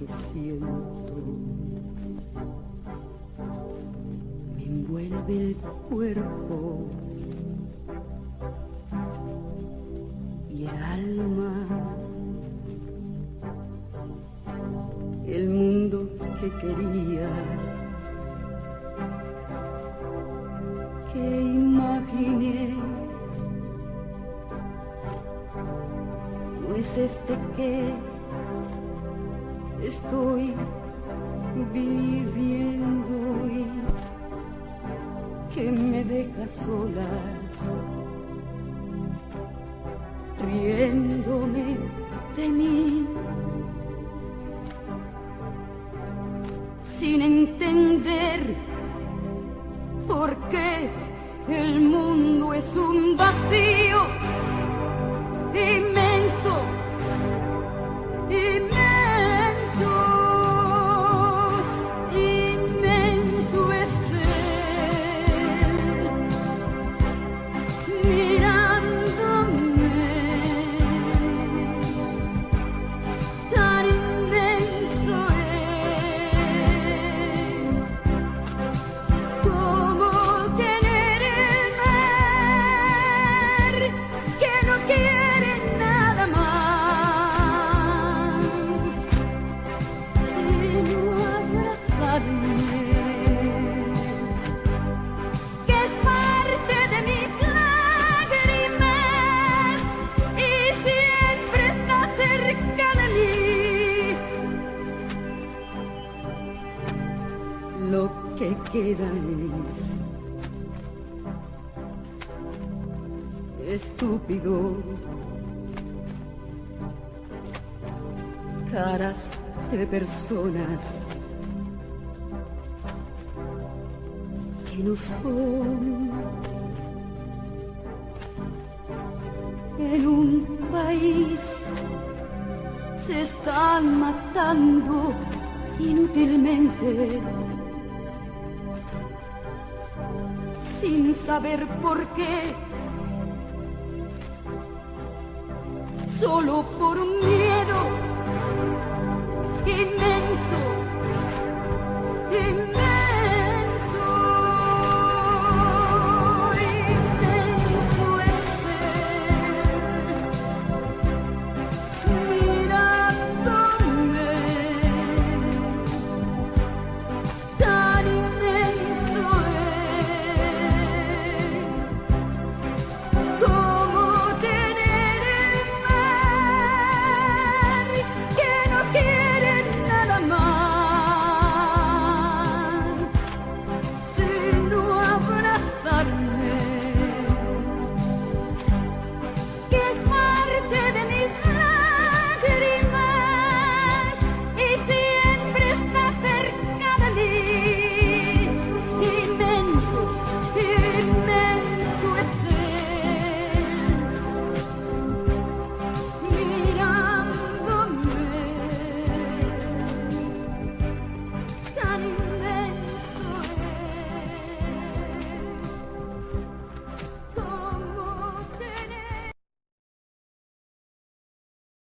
que siento. Me envuelve el cuerpo y el alma. El mundo que quería, que imaginé. No es este que estoy viviendo y que me deja sola, riéndome de mí. Sin entender por qué el mundo es un vacío lo que queda es estúpido. Caras de personas que no son en un país. Se están matando inútilmente sin saber por qué. Solo por un